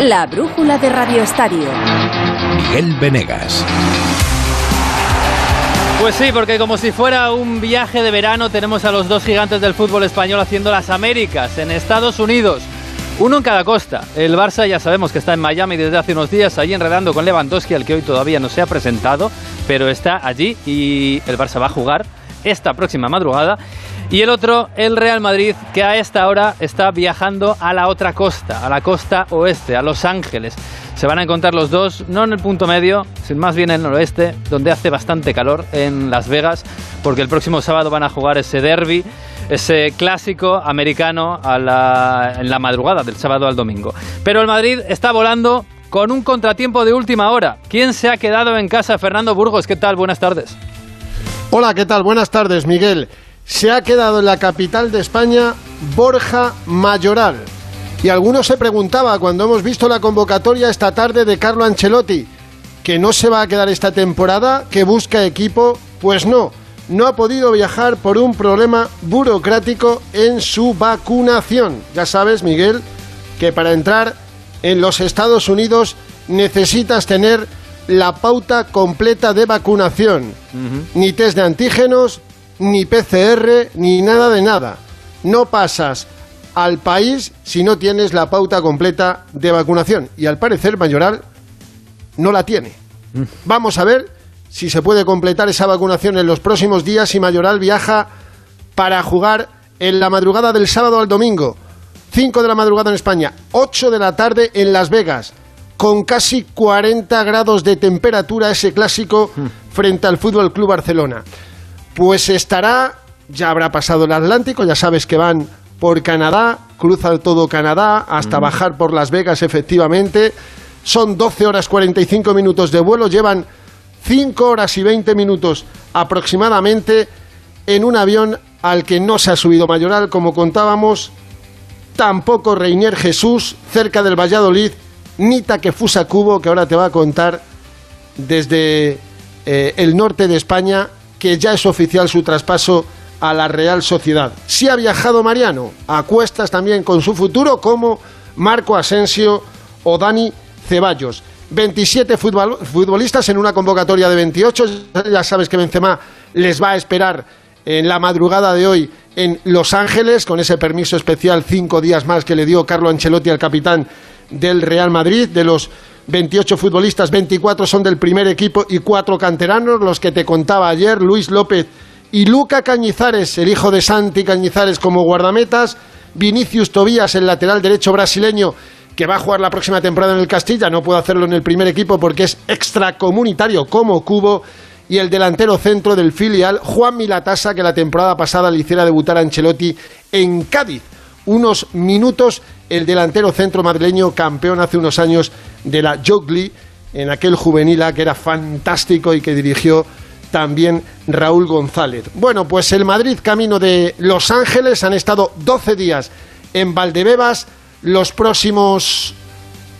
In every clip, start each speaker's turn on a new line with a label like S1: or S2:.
S1: La brújula de Radio Estadio.
S2: Miguel Venegas.
S3: Pues sí, porque como si fuera un viaje de verano, tenemos a los dos gigantes del fútbol español haciendo las Américas en Estados Unidos. Uno en cada costa. El Barça ya sabemos que está en Miami desde hace unos días, ahí enredando con Lewandowski, al que hoy todavía no se ha presentado, pero está allí y el Barça va a jugar esta próxima madrugada. Y el otro, el Real Madrid, que a esta hora está viajando a la otra costa, a la costa oeste, a Los Ángeles. Se van a encontrar los dos, no en el punto medio, sino más bien en el noroeste, donde hace bastante calor, en Las Vegas, porque el próximo sábado van a jugar ese derby, ese clásico americano en la madrugada del sábado al domingo. Pero el Madrid está volando con un contratiempo de última hora. ¿Quién se ha quedado en casa? Fernando Burgos, ¿qué tal? Buenas tardes.
S4: Hola, ¿qué tal? Buenas tardes, Miguel. Se ha quedado en la capital de España Borja Mayoral y algunos se preguntaba cuando hemos visto la convocatoria esta tarde de Carlo Ancelotti, que no se va a quedar esta temporada, que busca equipo, pues no, no ha podido viajar por un problema burocrático en su vacunación. Ya sabes, Miguel, que para entrar en los Estados Unidos necesitas tener la pauta completa de vacunación. Ni test de antígenos, ni PCR, ni nada de nada. No pasas al país si no tienes la pauta completa de vacunación. Y al parecer Mayoral no la tiene. Mm. Vamos a ver si se puede completar esa vacunación en los próximos días y Mayoral viaja para jugar en la madrugada del sábado al domingo. 5 de la madrugada en España, 8 de la tarde en Las Vegas, con casi 40 grados de temperatura ese clásico mm. frente al Fútbol Club Barcelona. Pues estará, ya habrá pasado el Atlántico, ya sabes que van por Canadá, cruza todo Canadá hasta bajar por Las Vegas efectivamente. Son 12 horas 45 minutos de vuelo, llevan 5 horas y 20 minutos aproximadamente en un avión al que no se ha subido Mayoral, como contábamos, tampoco Reinier Jesús, cerca del Valladolid, ni Takefusa Cubo, que ahora te va a contar desde eh, el norte de España, que ya es oficial su traspaso a la Real Sociedad. Si ha viajado Mariano, a cuestas también con su futuro, como Marco Asensio o Dani Ceballos. 27 futbolistas en una convocatoria de 28. Ya sabes que Benzema les va a esperar en la madrugada de hoy en Los Ángeles, con ese permiso especial cinco días más que le dio Carlo Ancelotti al capitán del Real Madrid. De los 28 futbolistas, 24 son del primer equipo y cuatro canteranos, los que te contaba ayer, Luis López y Luca Cañizares, el hijo de Santi Cañizares como guardametas, Vinicius Tobías, el lateral derecho brasileño, que va a jugar la próxima temporada en el Castilla, no puede hacerlo en el primer equipo porque es extracomunitario como Cubo, y el delantero centro del filial, Juan Milatasa, que la temporada pasada le hiciera debutar a Ancelotti en Cádiz. Unos minutos, el delantero centro madrileño, campeón hace unos años de la Jogli, en aquel juvenil que era fantástico y que dirigió también Raúl González. Bueno, pues el Madrid camino de Los Ángeles han estado 12 días en Valdebebas, los próximos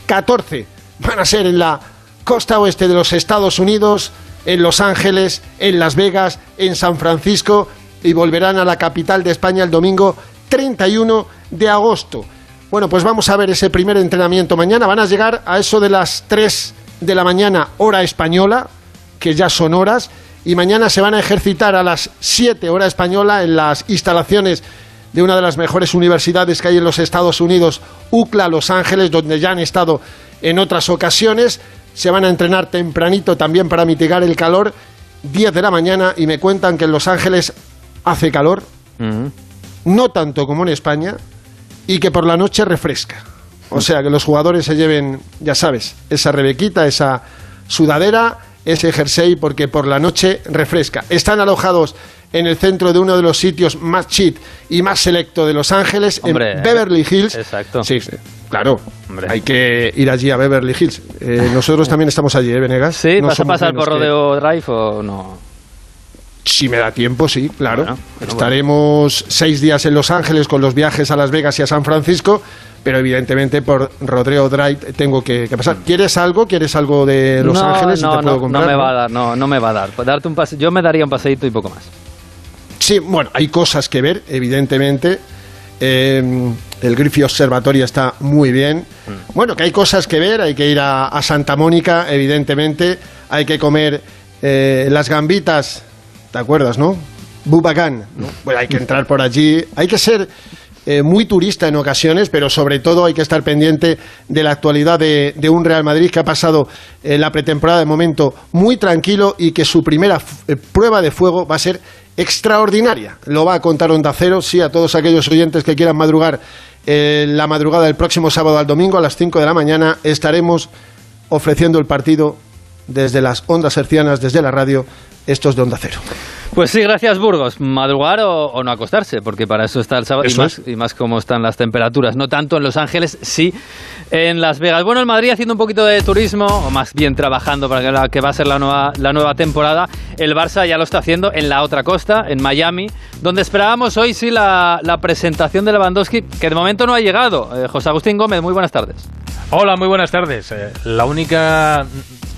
S4: 14 van a ser en la costa oeste de los Estados Unidos, en Los Ángeles, en Las Vegas, en San Francisco y volverán a la capital de España el domingo 31 de agosto. Bueno, pues vamos a ver ese primer entrenamiento mañana. Van a llegar a eso de las 3 de la mañana hora española, que ya son horas, y mañana se van a ejercitar a las 7 hora española en las instalaciones de una de las mejores universidades que hay en los Estados Unidos, UCLA Los Ángeles, donde ya han estado en otras ocasiones. Se van a entrenar tempranito también para mitigar el calor, 10 de la mañana, y me cuentan que en Los Ángeles hace calor, no tanto como en España, y que por la noche refresca. O sea, que los jugadores se lleven, ya sabes, esa rebequita, esa sudadera ese jersey porque por la noche refresca. Están alojados en el centro de uno de los sitios más cheat y más selecto de Los Ángeles, en Beverly Hills.
S3: Exacto.
S4: Sí, claro. Hay que ir allí a Beverly Hills. Eh, nosotros también estamos allí, ¿eh, Venegas?
S3: Sí, ¿vas a pasar por Rodeo Drive o no?
S4: Si me da tiempo, sí, claro. Estaremos seis días en Los Ángeles con los viajes a Las Vegas y a San Francisco pero evidentemente por Rodrigo Drive tengo que, pasar. ¿Quieres algo? ¿Quieres algo de Los Ángeles?
S3: No, no, no me va a dar, no, no me va a dar. Darte un pase, yo me daría un paseíto y poco más.
S4: Sí, bueno, hay cosas que ver, evidentemente. Eh, el Griffith Observatory está muy bien. Bueno, que hay cosas que ver, hay que ir a, a Santa Mónica, evidentemente, hay que comer eh, las gambitas, ¿te acuerdas, no? Bubacán, ¿no? Bueno, hay que entrar por allí, hay que ser eh, muy turista en ocasiones, pero sobre todo hay que estar pendiente de la actualidad de, de un Real Madrid que ha pasado eh, la pretemporada de momento muy tranquilo y que su primera eh, prueba de fuego va a ser extraordinaria. Lo va a contar Onda Cero, sí, a todos aquellos oyentes que quieran madrugar la madrugada del próximo sábado al domingo a las 5 de la mañana estaremos ofreciendo el partido desde las ondas hercianas, desde la radio, estos de Onda Cero.
S3: Pues sí, gracias Burgos. Madrugar o, o no acostarse, porque para eso está el sábado y más, y más como están las temperaturas. No tanto en Los Ángeles, sí en Las Vegas. Bueno, el Madrid haciendo un poquito de turismo, o más bien trabajando para que, la, que va a ser la nueva, la nueva temporada. El Barça ya lo está haciendo en la otra costa, en Miami, donde esperábamos hoy sí la, la presentación de Lewandowski, que de momento no ha llegado. Eh, José Agustín Gómez, muy buenas tardes.
S5: Hola, muy buenas tardes. Eh, la única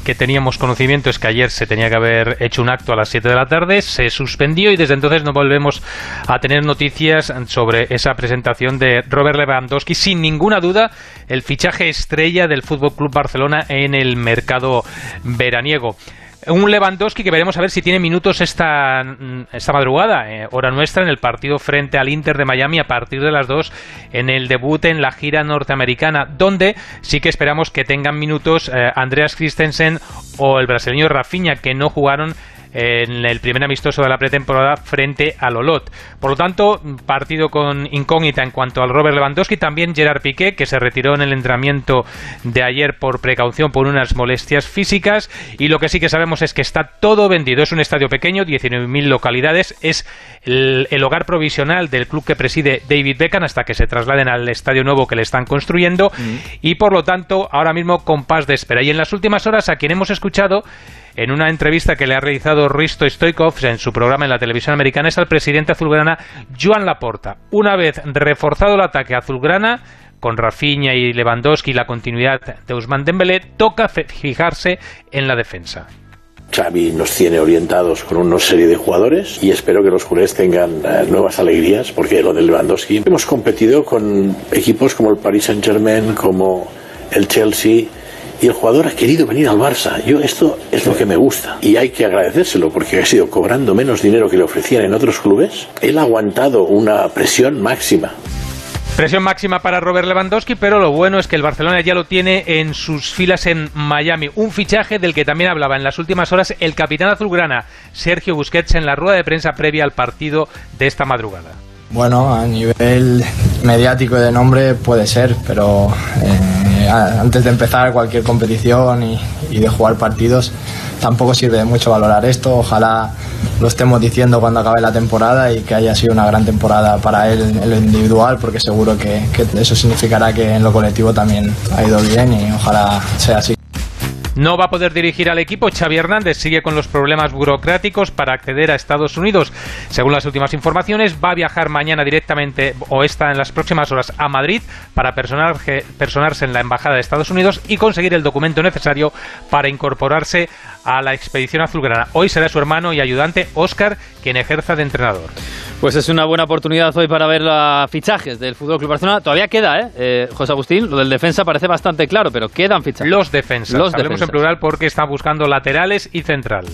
S5: que teníamos conocimiento es que ayer se tenía que haber hecho un acto a las 7 de la tarde, se suspendió y desde entonces no volvemos a tener noticias sobre esa presentación de Robert Lewandowski. Sin ninguna duda, el fichaje estrella del Fútbol Club Barcelona en el mercado veraniego. Un Lewandowski que veremos a ver si tiene minutos esta, esta madrugada, eh, hora nuestra, en el partido frente al Inter de Miami a partir de las 2 en el debut en la gira norteamericana, donde sí que esperamos que tengan minutos eh, Andreas Christensen o el brasileño Rafinha, que no jugaron en el primer amistoso de la pretemporada frente al Olot. Por lo tanto, partido con incógnita en cuanto al Robert Lewandowski, también Gerard Piqué, que se retiró en el entrenamiento de ayer por precaución por unas molestias físicas, y lo que sí que sabemos es que está todo vendido. Es un estadio pequeño, 19.000 localidades, es el, el hogar provisional del club que preside David Beckham hasta que se trasladen al estadio nuevo que le están construyendo, y por lo tanto, ahora mismo compás de espera. Y en las últimas horas, a quien hemos escuchado en una entrevista que le ha realizado Risto Stoikov en su programa en la televisión americana es al presidente azulgrana Joan Laporta. Una vez reforzado el ataque azulgrana con Rafinha y Lewandowski y la continuidad de Ousmane Dembélé, toca fijarse en la defensa.
S6: Xavi nos tiene orientados con una serie de jugadores y espero que los culés tengan eh, nuevas alegrías porque lo del Lewandowski hemos competido con equipos como el Paris Saint Germain, como el Chelsea y el jugador ha querido venir al Barça. Yo esto es lo que me gusta y hay que agradecérselo porque ha sido cobrando menos dinero que le ofrecían en otros clubes. Él ha aguantado una presión máxima.
S5: Presión máxima para Robert Lewandowski, pero lo bueno es que el Barcelona ya lo tiene en sus filas en Miami. Un fichaje del que también hablaba en las últimas horas el capitán azulgrana, Sergio Busquets, en la rueda de prensa previa al partido de esta madrugada.
S7: Bueno, a nivel mediático y de nombre puede ser, pero eh, antes de empezar cualquier competición y, y de jugar partidos tampoco sirve de mucho valorar esto. Ojalá lo estemos diciendo cuando acabe la temporada y que haya sido una gran temporada para él en lo individual, porque seguro que, que eso significará que en lo colectivo también ha ido bien y ojalá sea así.
S5: No va a poder dirigir al equipo. Xavi Hernández sigue con los problemas burocráticos para acceder a Estados Unidos. Según las últimas informaciones, va a viajar mañana directamente o está en las próximas horas a Madrid para personarse, personarse en la Embajada de Estados Unidos y conseguir el documento necesario para incorporarse a la expedición azulgrana. Hoy será su hermano y ayudante Óscar quien ejerza de entrenador.
S3: Pues es una buena oportunidad hoy para ver los fichajes del Fútbol Club Barcelona. Todavía queda, ¿eh? Eh, José Agustín, lo del defensa parece bastante claro, pero quedan fichajes.
S5: Los defensas.
S3: Los
S5: Hablemos
S3: defensas.
S5: En plural porque están buscando laterales y central.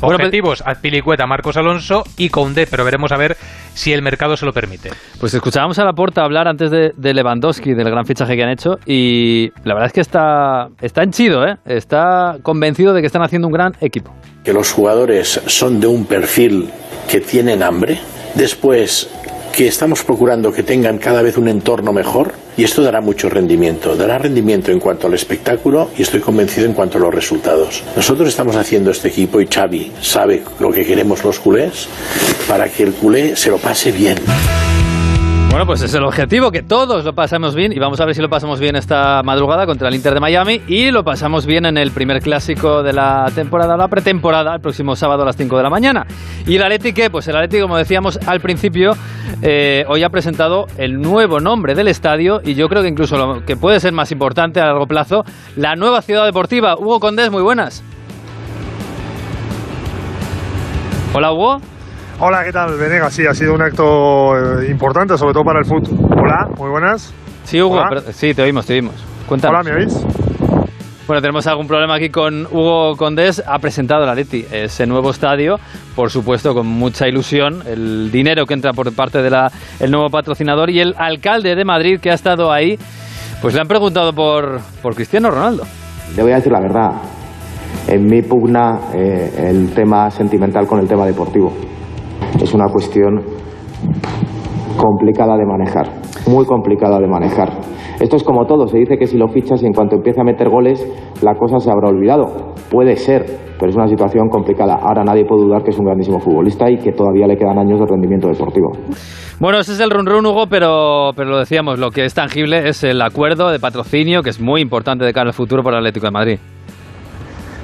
S3: Bueno,
S5: Objetivos, Azpilicueta, Marcos Alonso y Koundé, pero veremos a ver si el mercado se lo permite.
S3: Pues escuchábamos a Laporta hablar antes de, de Lewandowski, del gran fichaje que han hecho, y la verdad es que está, está henchido, ¿eh? Está convencido de que están haciendo un gran equipo.
S6: que los jugadores son de un perfil que tienen hambre, después que estamos procurando que tengan cada vez un entorno mejor y esto dará mucho rendimiento, dará rendimiento en cuanto al espectáculo y estoy convencido en cuanto a los resultados. Nosotros estamos haciendo este equipo y Xavi sabe lo que queremos los culés para que el culé se lo pase bien.
S3: Bueno, pues es el objetivo, que todos lo pasamos bien y vamos a ver si lo pasamos bien esta madrugada contra el Inter de Miami y lo pasamos bien en el primer clásico de la temporada, la pretemporada, el próximo sábado a las 5 de la mañana. ¿Y el Atleti qué? Pues el Atleti, como decíamos al principio, eh, hoy ha presentado el nuevo nombre del estadio y yo creo que incluso lo que puede ser más importante a largo plazo, la nueva ciudad deportiva. Hugo Condés, muy buenas. Hola Hugo.
S8: Hola, ¿qué tal, Venegas? Sí, ha sido un acto eh, importante, sobre todo para el fútbol. Hola, muy buenas.
S3: Sí, Hugo,
S8: Hola.
S3: pero- sí, te oímos, te oímos. Cuéntanos.
S8: Hola, ¿me oís?
S3: Bueno, tenemos algún problema aquí con Hugo Condés. Ha presentado la Leti ese nuevo estadio, por supuesto, con mucha ilusión. El dinero que entra por parte del el nuevo patrocinador y el alcalde de Madrid que ha estado ahí, pues le han preguntado por, por Cristiano Ronaldo.
S9: Le voy a decir la verdad. En mí pugna eh, el tema sentimental con el tema deportivo. Es una cuestión complicada de manejar, muy complicada de manejar. Esto es como todo, se dice que si lo fichas y en cuanto empiece a meter goles, la cosa se habrá olvidado. Puede ser, pero es una situación complicada. Ahora nadie puede dudar que es un grandísimo futbolista y que todavía le quedan años de rendimiento deportivo.
S3: Bueno, ese es el run run, Hugo, pero, pero lo decíamos, lo que es tangible es el acuerdo de patrocinio, que es muy importante de cara al futuro para el Atlético de Madrid.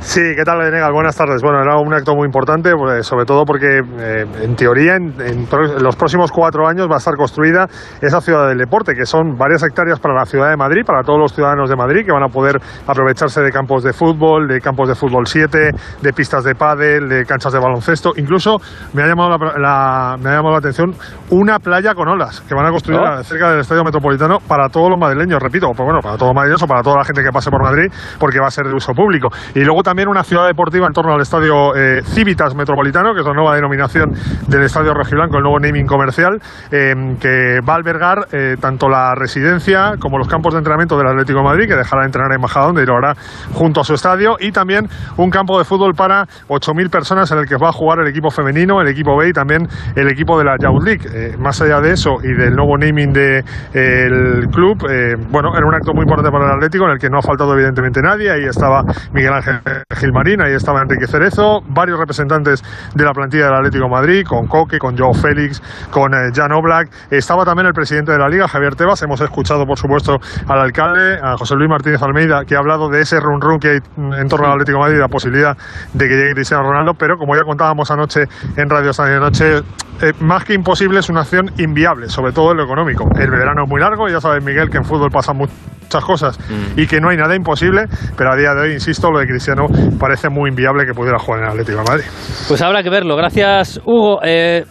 S8: Sí, ¿qué tal, Venegas? Buenas tardes. Bueno, era un acto muy importante, pues, sobre todo porque, eh, en teoría, en, en, los próximos cuatro años va a estar construida esa ciudad del deporte, que son varias hectáreas para la ciudad de Madrid, para todos los ciudadanos de Madrid, que van a poder aprovecharse de campos de fútbol, de campos de fútbol 7, de pistas de pádel, de canchas de baloncesto. Incluso me ha llamado la, la me ha llamado la atención una playa con olas que van a construir
S3: Oh.
S8: cerca del Estadio Metropolitano para todos los madrileños, repito, pues bueno, para todos los madrileños o para toda la gente que pase por Madrid, porque va a ser de uso público. Y luego también una ciudad deportiva en torno al estadio eh, Civitas Metropolitano, que es la nueva denominación del estadio rojiblanco, el nuevo naming comercial, eh, que va a albergar eh, tanto la residencia como los campos de entrenamiento del Atlético de Madrid, que dejará de entrenar en Majadahonda y lo hará junto a su estadio, y también un campo de fútbol para 8.000 personas en el que va a jugar el equipo femenino, el equipo B y también el equipo de la Youth League. Eh, más allá de eso y del nuevo naming del club, eh, bueno, era un acto muy importante para el Atlético en el que no ha faltado evidentemente nadie. Ahí estaba Miguel Ángel Gilmarín, ahí estaba Enrique Cerezo, varios representantes de la plantilla del Atlético de Madrid, con Coque, con Joe Félix, con eh, Jan Oblak. Estaba también el presidente de la Liga, Javier Tebas. Hemos escuchado, por supuesto, al alcalde, a José Luis Martínez Almeida, que ha hablado de ese run run que hay en torno al Atlético de Madrid la posibilidad de que llegue Cristiano Ronaldo. Pero como ya contábamos anoche en Radio Estadio de Noche, eh, más que imposible es una acción inviable, sobre todo en lo económico. El verano es muy largo, ya sabes, Miguel, que en fútbol pasan muchas cosas y que no hay nada imposible, pero a día de hoy, insisto, lo de Cristiano parece muy inviable que pudiera jugar en Atlético de Madrid.
S3: Pues habrá que verlo. Gracias, Hugo. Eh,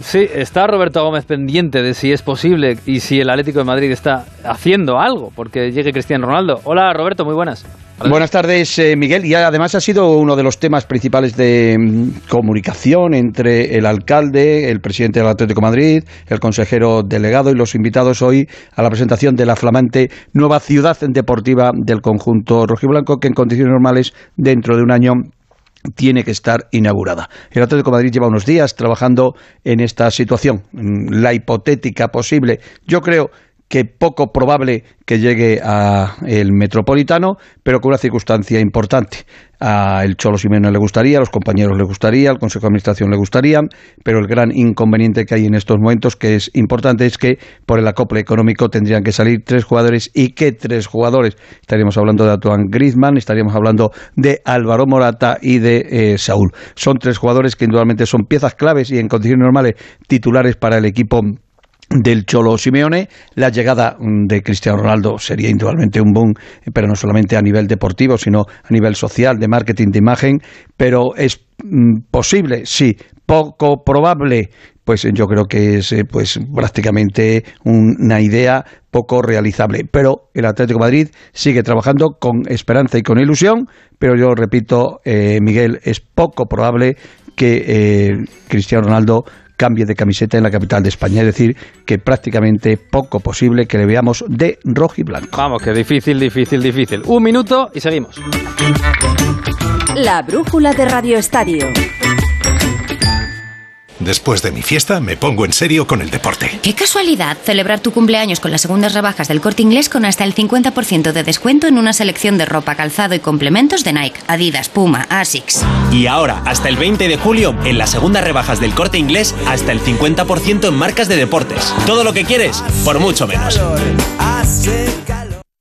S3: sí, está Roberto Gómez pendiente de si es posible y si el Atlético de Madrid está haciendo algo porque llegue Cristiano Ronaldo. Hola, Roberto, muy buenas.
S10: Buenas tardes, eh, Miguel. Y además ha sido uno de los temas principales de mm, comunicación entre el alcalde, el presidente del Atlético de Madrid, el consejero delegado y los invitados hoy a la presentación de la flamante nueva ciudad deportiva del conjunto rojiblanco que en condiciones normales dentro de un año tiene que estar inaugurada. El Atlético de Madrid lleva unos días trabajando en esta situación, la hipotética posible. Yo creo que poco probable que llegue a el Metropolitano, pero con una circunstancia importante. A el Cholo Simeone le gustaría, a los compañeros le gustaría, al Consejo de Administración le gustaría, pero el gran inconveniente que hay en estos momentos, que es importante, es que por el acople económico tendrían que salir tres jugadores. ¿Y qué tres jugadores? Estaríamos hablando de Antoine Griezmann, estaríamos hablando de Álvaro Morata y de eh, Saúl. Son tres jugadores que indudablemente son piezas claves y en condiciones normales titulares para el equipo del Cholo Simeone. La llegada mm, de Cristiano Ronaldo sería indudablemente un boom, pero no solamente a nivel deportivo, sino a nivel social, de marketing, de imagen. Pero es mm, posible, sí, poco probable. Pues yo creo que es eh, pues prácticamente una idea poco realizable. Pero el Atlético Madrid sigue trabajando con esperanza y con ilusión, pero yo repito, eh, Miguel, es poco probable que eh, Cristiano Ronaldo cambie de camiseta en la capital de España. Es decir, que prácticamente poco posible que le veamos de rojo y blanco.
S3: Vamos, que difícil, difícil, difícil. Un minuto y seguimos.
S1: La brújula de Radio Estadio.
S2: Después de mi fiesta me pongo en serio con el deporte.
S11: Qué casualidad celebrar tu cumpleaños con las segundas rebajas del corte inglés con hasta el 50% de descuento en una selección de ropa, calzado y complementos de Nike, Adidas, Puma, Asics.
S12: Y ahora, hasta el 20 de julio, en las segundas rebajas del corte inglés, hasta el 50% en marcas de deportes. Todo lo que quieres, por mucho menos.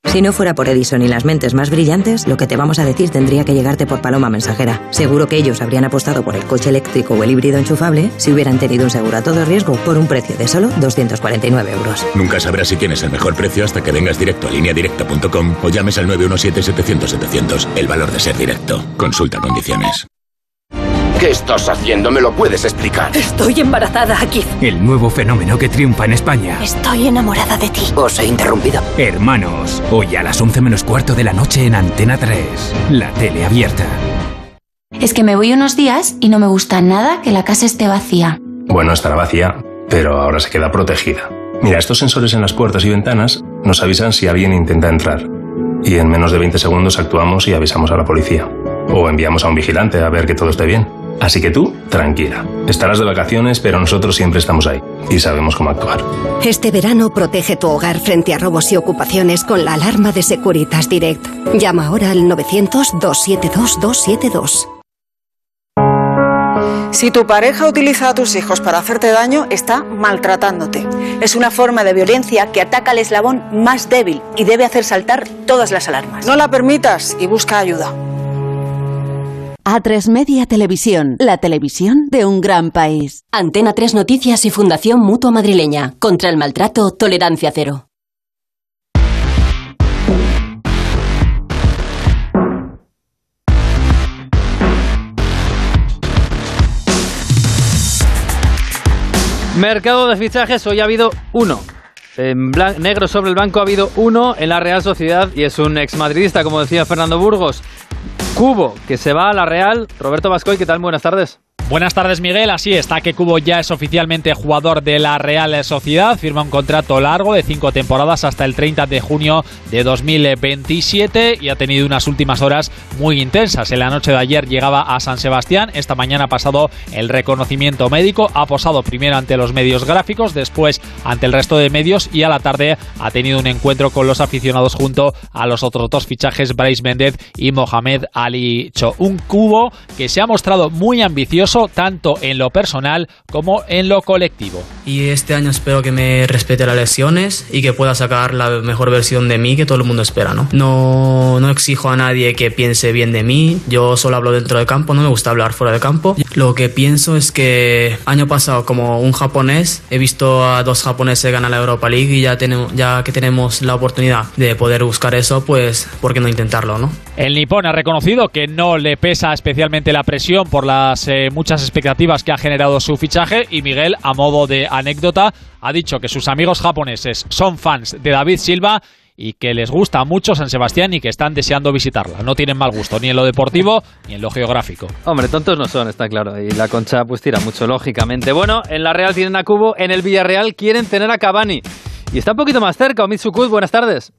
S13: Si no fuera por Edison y las mentes más brillantes, lo que te vamos a decir tendría que llegarte por paloma mensajera. Seguro que ellos habrían apostado por el coche eléctrico o el híbrido enchufable si hubieran tenido un seguro a todo riesgo por un precio de solo 249 euros.
S14: Nunca sabrás si tienes el mejor precio hasta que vengas directo a lineadirecta.com o llames al 917-700-700. El valor de ser directo. Consulta condiciones.
S15: ¿Qué estás haciendo? ¿Me lo puedes explicar?
S16: Estoy embarazada, aquí.
S17: El nuevo fenómeno que triunfa en España.
S16: Estoy enamorada de ti.
S15: Os he interrumpido.
S17: Hermanos, hoy a las 11 menos cuarto de la noche en Antena 3. La tele abierta.
S18: Es que me voy unos días y no me gusta nada que la casa esté vacía.
S19: Bueno, estará vacía, pero ahora se queda protegida. Mira, estos sensores en las puertas y ventanas nos avisan si alguien intenta entrar. Y en menos de 20 segundos actuamos y avisamos a la policía. O enviamos a un vigilante a ver que todo esté bien. Así que tú, tranquila. Estarás de vacaciones, pero nosotros siempre estamos ahí y sabemos cómo actuar.
S20: Este verano protege tu hogar frente a robos y ocupaciones con la alarma de Securitas Direct. Llama ahora al 900-272-272.
S21: Si tu pareja utiliza a tus hijos para hacerte daño, está maltratándote. Es una forma de violencia que ataca al eslabón más débil y debe hacer saltar todas las alarmas. No la permitas y busca ayuda.
S1: A3 Media Televisión, la televisión de un gran país.
S22: Antena 3 Noticias y Fundación Mutua Madrileña. Contra el maltrato, tolerancia cero.
S3: Mercado de fichajes, hoy ha habido uno. En negro sobre el banco ha habido uno en la Real Sociedad y es un exmadridista, como decía Fernando Burgos. Cubo, que se va a la Real. Roberto Vascoy, ¿qué tal? Buenas tardes.
S23: Buenas tardes, Miguel. Así está que Cubo ya es oficialmente jugador de la Real Sociedad. Firma un contrato largo de cinco temporadas hasta el 30 de junio de 2027 y ha tenido unas últimas horas muy intensas. En la noche de ayer llegaba a San Sebastián. Esta mañana ha pasado el reconocimiento médico. Ha posado primero ante los medios gráficos, después ante el resto de medios y a la tarde ha tenido un encuentro con los aficionados junto a los otros dos fichajes, Bryce Méndez y Mohamed Ali Cho. Un Cubo que se ha mostrado muy ambicioso tanto en lo personal como en lo colectivo.
S24: Y este año espero que me respete las lesiones y que pueda sacar la mejor versión de mí que todo el mundo espera, ¿no? No, no exijo a nadie que piense bien de mí, yo solo hablo dentro de campo, no me gusta hablar fuera de campo. Lo que pienso es que año pasado como un japonés he visto a dos japoneses ganar la Europa League y ya, tenemos, ya que tenemos la oportunidad de poder buscar eso, pues ¿por qué no intentarlo, no?
S23: El nipón ha reconocido que no le pesa especialmente la presión por las eh, muchas expectativas que ha generado su fichaje y Miguel, a modo de anécdota, ha dicho que sus amigos japoneses son fans de David Silva y que les gusta mucho San Sebastián y que están deseando visitarla. No tienen mal gusto ni en lo deportivo ni en lo geográfico.
S3: Hombre, tontos no son, está claro. Y la concha pues tira mucho, lógicamente. Bueno, en la Real tienen a Cubo, en el Villarreal quieren tener a Cavani. Y está un poquito más cerca, Omitsukut, buenas tardes.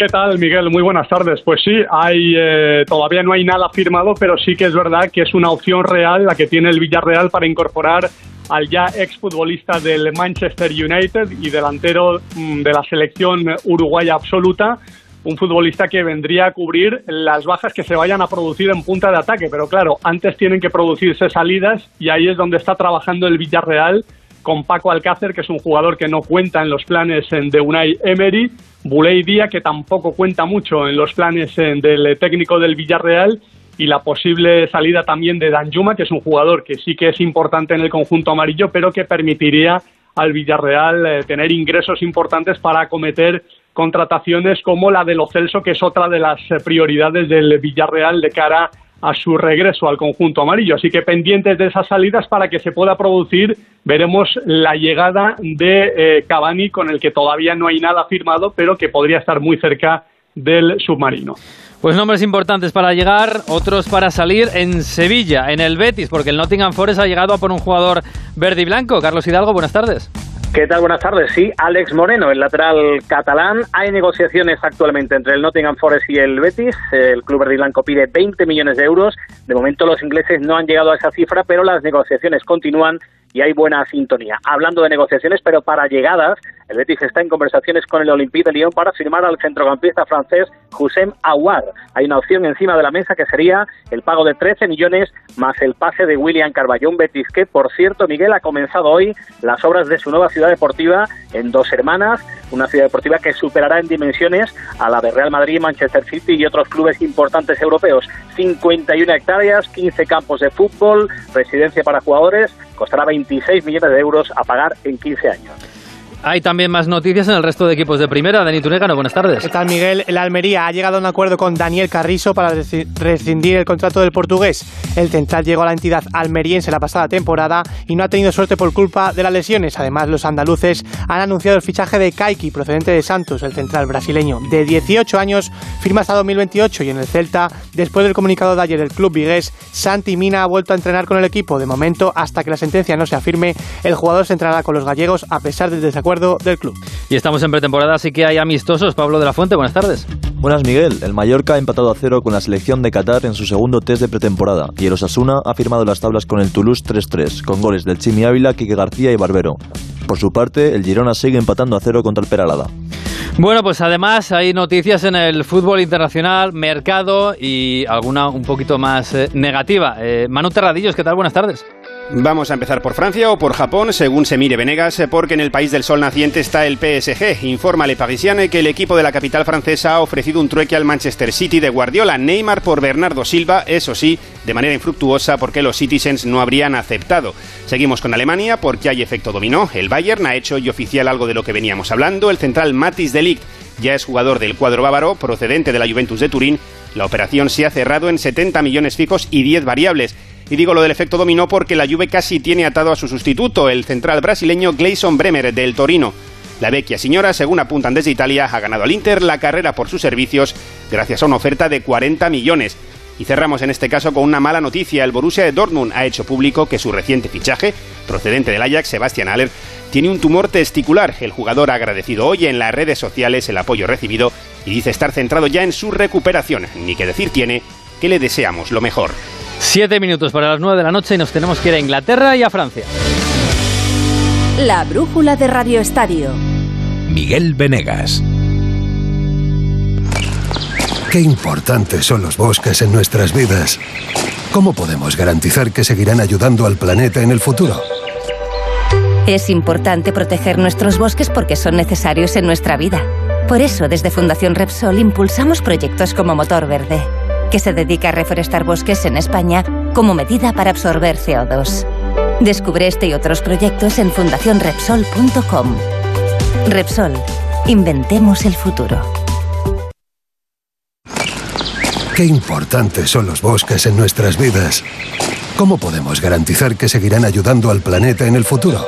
S25: ¿Qué tal, Miguel? Muy buenas tardes. Pues sí, hay eh, todavía no hay nada firmado, pero sí que es verdad que es una opción real la que tiene el Villarreal para incorporar al ya exfutbolista del Manchester United y delantero mm, de la selección uruguaya absoluta, un futbolista que vendría a cubrir las bajas que se vayan a producir en punta de ataque. Pero claro, antes tienen que producirse salidas y ahí es donde está trabajando el Villarreal con Paco Alcácer, que es un jugador que no cuenta en los planes en- de Unai Emery, Buley Díaz, que tampoco cuenta mucho en los planes en- del técnico del Villarreal, y la posible salida también de Danjuma, que es un jugador que sí que es importante en el conjunto amarillo, pero que permitiría al Villarreal eh, tener ingresos importantes para acometer contrataciones como la de Lo Celso, que es otra de las eh, prioridades del Villarreal de cara a su regreso al conjunto amarillo. Así que pendientes de esas salidas para que se pueda producir, veremos la llegada de eh, Cavani, con el que todavía no hay nada firmado, pero que podría estar muy cerca del submarino.
S3: Pues nombres importantes para llegar, otros para salir en Sevilla, en el Betis, porque el Nottingham Forest ha llegado a por un jugador verde y blanco. Carlos Hidalgo, buenas tardes.
S26: ¿Qué tal? Buenas tardes. Sí, Alex Moreno, el lateral catalán. Hay negociaciones actualmente entre el Nottingham Forest y el Betis. El club verde y blanco pide 20 millones de euros. De momento los ingleses no han llegado a esa cifra, pero las negociaciones continúan y hay buena sintonía. Hablando de negociaciones, pero para llegadas, el Betis está en conversaciones con el Olympique de Lyon para firmar al centrocampista francés Hussein Aouar. Hay una opción encima de la mesa que sería el pago de 13 millones más el pase de William Carballón Betis, que por cierto, Miguel ha comenzado hoy las obras de su nueva ciudad deportiva en Dos Hermanas, una ciudad deportiva que superará en dimensiones a la de Real Madrid, Manchester City y otros clubes importantes europeos. 51 hectáreas, 15 campos de fútbol, residencia para jugadores, costará 26 millones de euros a pagar en 15 años.
S3: Hay también más noticias en el resto de equipos de primera. Dani Tunegano, buenas tardes.
S27: ¿Qué tal, Miguel? El Almería ha llegado a un acuerdo con Daniel Carrizo para rescindir el contrato del portugués. El central llegó a la entidad almeriense la pasada temporada y no ha tenido suerte por culpa de las lesiones. Además, los andaluces han anunciado el fichaje de Kaiki, procedente de Santos, el central brasileño. De 18 años, firma hasta 2028 y en el Celta, después del comunicado de ayer del club vigués, Santi Mina ha vuelto a entrenar con el equipo. De momento, hasta que la sentencia no se afirme, el jugador se entrará con los gallegos a pesar del desacuerdo del club.
S3: Y estamos en pretemporada, así que hay amistosos. Pablo de la Fuente, buenas tardes.
S28: Buenas, Miguel. El Mallorca ha empatado a cero con la selección de Qatar en su segundo test de pretemporada y el Osasuna ha firmado las tablas con el Toulouse 3-3, con goles del Chimi Ávila, Quique García y Barbero. Por su parte, el Girona sigue empatando a cero contra el Peralada.
S3: Bueno, pues además hay noticias en el fútbol internacional, mercado y alguna un poquito más eh, negativa. Eh, Manu Terradillos, ¿qué tal? Buenas tardes.
S29: Vamos a empezar por Francia o por Japón, según se mire Venegas, porque en el país del sol naciente está el PSG. Informa Le Parisien que el equipo de la capital francesa ha ofrecido un trueque al Manchester City de Guardiola Neymar por Bernardo Silva, eso sí, de manera infructuosa porque los Citizens no habrían aceptado. Seguimos con Alemania porque hay efecto dominó. El Bayern ha hecho y oficial algo de lo que veníamos hablando. El central Matis Delict ya es jugador del cuadro bávaro procedente de la Juventus de Turín. La operación se ha cerrado en 70 millones fijos y 10 variables. Y digo lo del efecto dominó porque la Juve casi tiene atado a su sustituto, el central brasileño Gleison Bremer del Torino. La vecchia señora, según apuntan desde Italia, ha ganado al Inter la carrera por sus servicios gracias a una oferta de 40 millones. Y cerramos en este caso con una mala noticia. El Borussia de Dortmund ha hecho público que su reciente fichaje, procedente del Ajax, Sebastian Aller, tiene un tumor testicular. El jugador ha agradecido hoy en las redes sociales el apoyo recibido y dice estar centrado ya en su recuperación. Ni que decir tiene que le deseamos lo mejor.
S3: Siete minutos para las nueve de la noche y nos tenemos que ir a Inglaterra y a Francia.
S1: La brújula de Radio Estadio.
S30: Miguel Venegas.
S31: Qué importantes son los bosques en nuestras vidas. ¿Cómo podemos garantizar que seguirán ayudando al planeta en el futuro?
S11: Es importante proteger nuestros bosques porque son necesarios en nuestra vida. Por eso, desde Fundación Repsol impulsamos proyectos como Motor Verde que se dedica a reforestar bosques en España como medida para absorber CO2. Descubre este y otros proyectos en fundacionrepsol.com. Repsol, inventemos el futuro.
S31: Qué importantes son los bosques en nuestras vidas. ¿Cómo podemos garantizar que seguirán ayudando al planeta en el futuro?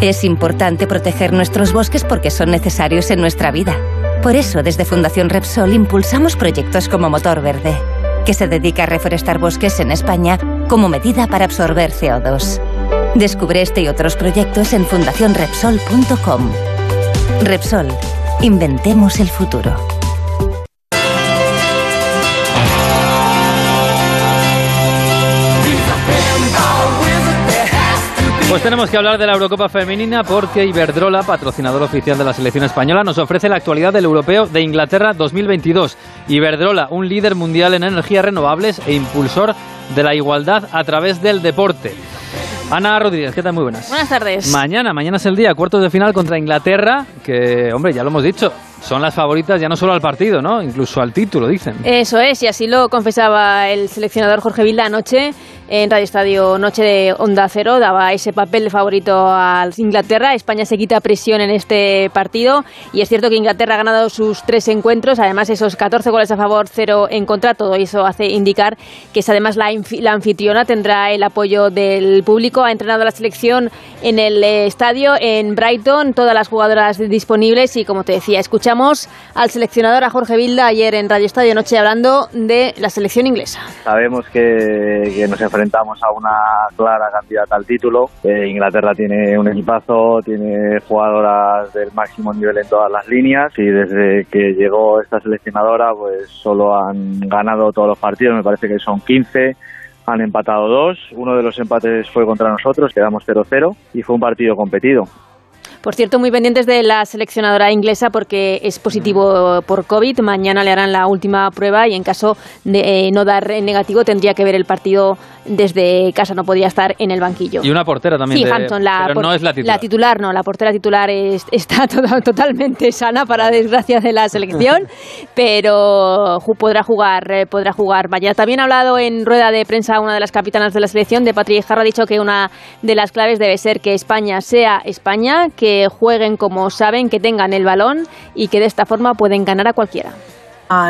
S11: Es importante proteger nuestros bosques porque son necesarios en nuestra vida. Por eso, desde Fundación Repsol impulsamos proyectos como Motor Verde, que se dedica a reforestar bosques en España como medida para absorber CO2. Descubre este y otros proyectos en fundacionrepsol.com. Repsol, inventemos el futuro.
S3: Pues tenemos que hablar de la Eurocopa Femenina porque Iberdrola, patrocinador oficial de la selección española, nos ofrece la actualidad del Europeo de Inglaterra 2022. Iberdrola, un líder mundial en energías renovables e impulsor de la igualdad a través del deporte. Ana Rodríguez, ¿qué tal? Muy buenas.
S32: Buenas tardes.
S3: Mañana, mañana es el día, cuartos de final contra Inglaterra, que, hombre, ya lo hemos dicho, son las favoritas ya no solo al partido, ¿no? Incluso al título, dicen.
S32: Eso es, y así lo confesaba el seleccionador Jorge Vilda anoche en Radio Estadio Noche de Onda Cero, daba ese papel de favorito a Inglaterra. España se quita presión en este partido y es cierto que Inglaterra ha ganado sus tres encuentros, además esos 14 goles a favor, cero en contra, todo eso hace indicar que es además la, la anfitriona, tendrá el apoyo del público, ha entrenado la selección en el estadio en Brighton, todas las jugadoras disponibles y como te decía, escuchamos al seleccionador, a Jorge Vilda, ayer en Radio Estadio Noche hablando de la selección inglesa.
S33: Sabemos que, que nos enfrentamos a una clara candidata al título. Eh, Inglaterra tiene un equipazo, tiene jugadoras del máximo nivel en todas las líneas y desde que llegó esta seleccionadora pues solo han ganado todos los partidos, me parece que son 15 han empatado dos, uno de los empates fue contra nosotros, quedamos 0-0 y fue un partido competido.
S32: Por cierto, muy pendientes de la seleccionadora inglesa porque es positivo por COVID. Mañana le harán la última prueba y en caso de eh, no dar negativo tendría que ver el partido desde casa, no podía estar en el banquillo.
S3: Y una portera también.
S32: Sí, Hampton, la,
S3: pero no es la titular.
S32: La titular no, la portera titular está totalmente sana para desgracia de la selección, pero podrá jugar, eh, podrá jugar mañana. También ha hablado en rueda de prensa una de las capitanas de la selección, de Patrick Jarro, ha dicho que una de las claves debe ser que España sea España, que jueguen como saben, que tengan el balón y que de esta forma pueden ganar a cualquiera.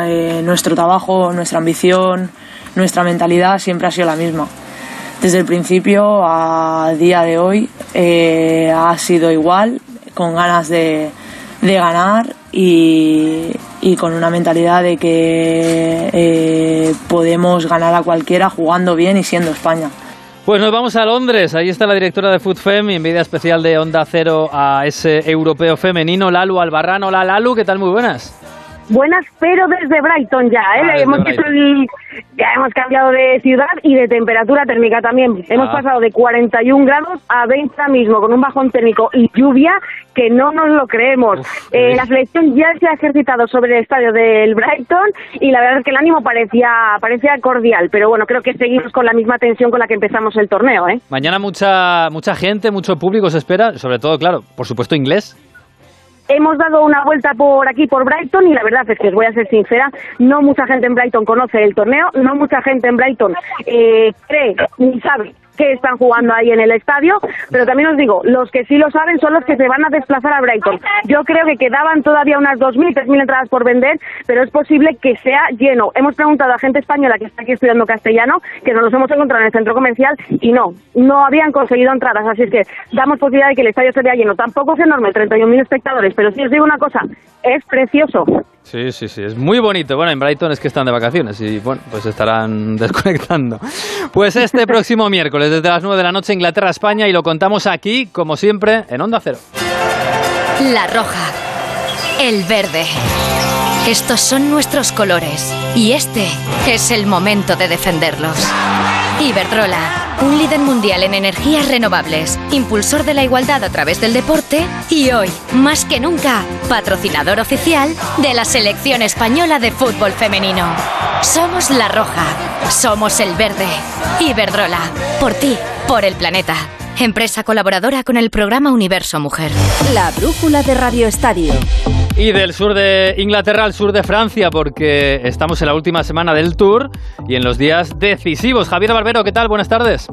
S34: Eh, nuestro trabajo, nuestra ambición, nuestra mentalidad siempre ha sido la misma. Desde el principio a día de hoy eh, ha sido igual, con ganas de, de ganar y, y, con una mentalidad de que eh, podemos ganar a cualquiera jugando bien y siendo España.
S3: Pues nos vamos a Londres. Ahí está la directora de FoodFem y envidia especial de Onda Cero a ese europeo femenino, Lalu Albarrán. Hola Lalu, ¿qué tal? Muy buenas.
S35: Buenas, pero desde Brighton ya, ¿eh?
S3: Ah,
S35: hemos,
S3: Brighton.
S35: el- ya hemos cambiado de ciudad y de temperatura térmica también. Hemos
S3: Ah.
S35: pasado de 41 grados a 20 ahora mismo, con un bajón térmico y lluvia que no nos lo creemos. Eh, la selección ya se ha ejercitado sobre el estadio del Brighton y la verdad es que el ánimo parecía, parecía cordial, pero bueno, creo que seguimos con la misma tensión con la que empezamos el torneo, ¿eh?
S3: Mañana mucha, mucha gente, mucho público se espera, sobre todo, claro, por supuesto inglés.
S35: Hemos dado una vuelta por aquí, por Brighton, y la verdad es que os voy a ser sincera, no mucha gente en Brighton conoce el torneo, no mucha gente en Brighton eh, cree ni sabe que están jugando ahí en el estadio, pero también os digo, los que sí lo saben son los que se van a desplazar a Brighton. Yo creo que quedaban todavía unas 2.000, 3.000 entradas por vender, pero es posible que sea lleno. Hemos preguntado a gente española que está aquí estudiando castellano, que nos los hemos encontrado en el centro comercial, y no, no habían conseguido entradas, así es que damos posibilidad de que el estadio se lleno. Tampoco es enorme, 31.000 espectadores, pero sí os digo una cosa, es precioso.
S3: Sí, sí, sí, es muy bonito. Bueno, en Brighton es que están de vacaciones y bueno, pues estarán desconectando. Pues este próximo miércoles, desde las 9 de la noche, Inglaterra-España, y lo contamos aquí, como siempre, en Onda Cero.
S36: La roja. El verde. Estos son nuestros colores. Y este es el momento de defenderlos. Iberdrola, un líder mundial en energías renovables, impulsor de la igualdad a través del deporte y hoy, más que nunca, patrocinador oficial de la selección española de fútbol femenino. Somos la roja, somos el verde. Iberdrola, por ti, por el planeta. Empresa colaboradora con el programa Universo Mujer.
S1: La brújula de Radio Estadio.
S3: Y del sur de Inglaterra al sur de Francia, porque estamos en la última semana del Tour y en los días decisivos. Javier Barbero, ¿qué tal? Buenas tardes.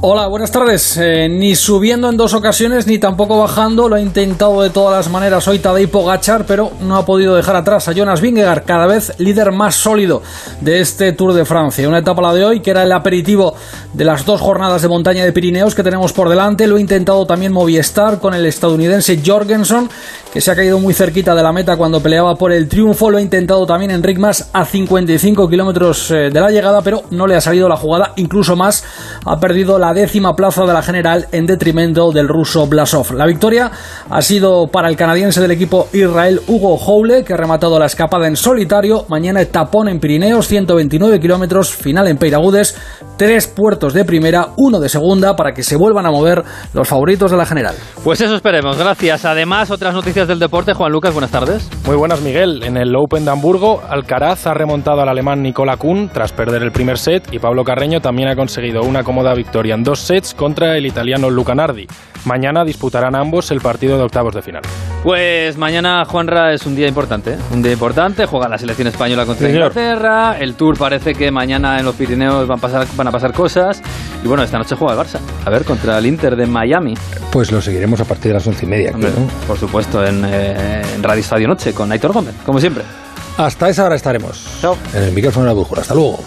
S37: Hola, buenas tardes. Eh, ni subiendo en dos ocasiones ni tampoco bajando. Lo ha intentado de todas las maneras hoy Tadej Pogachar, pero no ha podido dejar atrás a Jonas Vingegaard, cada vez líder más sólido de este Tour de Francia. Una etapa la de hoy que era el aperitivo de las dos jornadas de montaña de Pirineos que tenemos por delante. Lo ha intentado también Movistar con el estadounidense Jorgensen, que se ha caído muy cerquita de la meta cuando peleaba por el triunfo. Lo ha intentado también Enric Mas a 55 kilómetros eh, de la llegada, pero no le ha salido la jugada. Incluso más ha perdido la décima plaza de la general en detrimento del ruso Blasov. La victoria ha sido para el canadiense del equipo Israel Hugo Houle, que ha rematado la escapada en solitario. Mañana tapón en Pirineos, 129 kilómetros, final en Peiragudes, tres puertos de primera, uno de segunda, para que se vuelvan a mover los favoritos de la general.
S3: Pues eso esperemos, gracias. Además, otras noticias del deporte. Juan Lucas, buenas tardes.
S38: Muy buenas, Miguel. En el Open de Hamburgo, Alcaraz ha remontado al alemán Nicola Kuhn tras perder el primer set y Pablo Carreño también ha conseguido una cómoda victoria en dos sets contra el italiano Luca Nardi. Mañana disputarán ambos el partido de octavos de final.
S3: Pues mañana, Juanra, es un día importante. ¿eh? Un día importante. Juega la selección española contra
S38: señor.
S3: Inglaterra. El Tour parece que mañana en los Pirineos van a, pasar, van a pasar cosas. Y bueno, esta noche juega el Barça. A ver, contra el Inter de Miami.
S39: Pues lo seguiremos a partir de las once y media.
S3: Hombre,
S39: ¿no?
S3: Por supuesto, en, eh, en Radio Estadio Noche con Aitor Gómez, como siempre.
S39: Hasta esa hora estaremos. En el micrófono de la brújula. Hasta luego.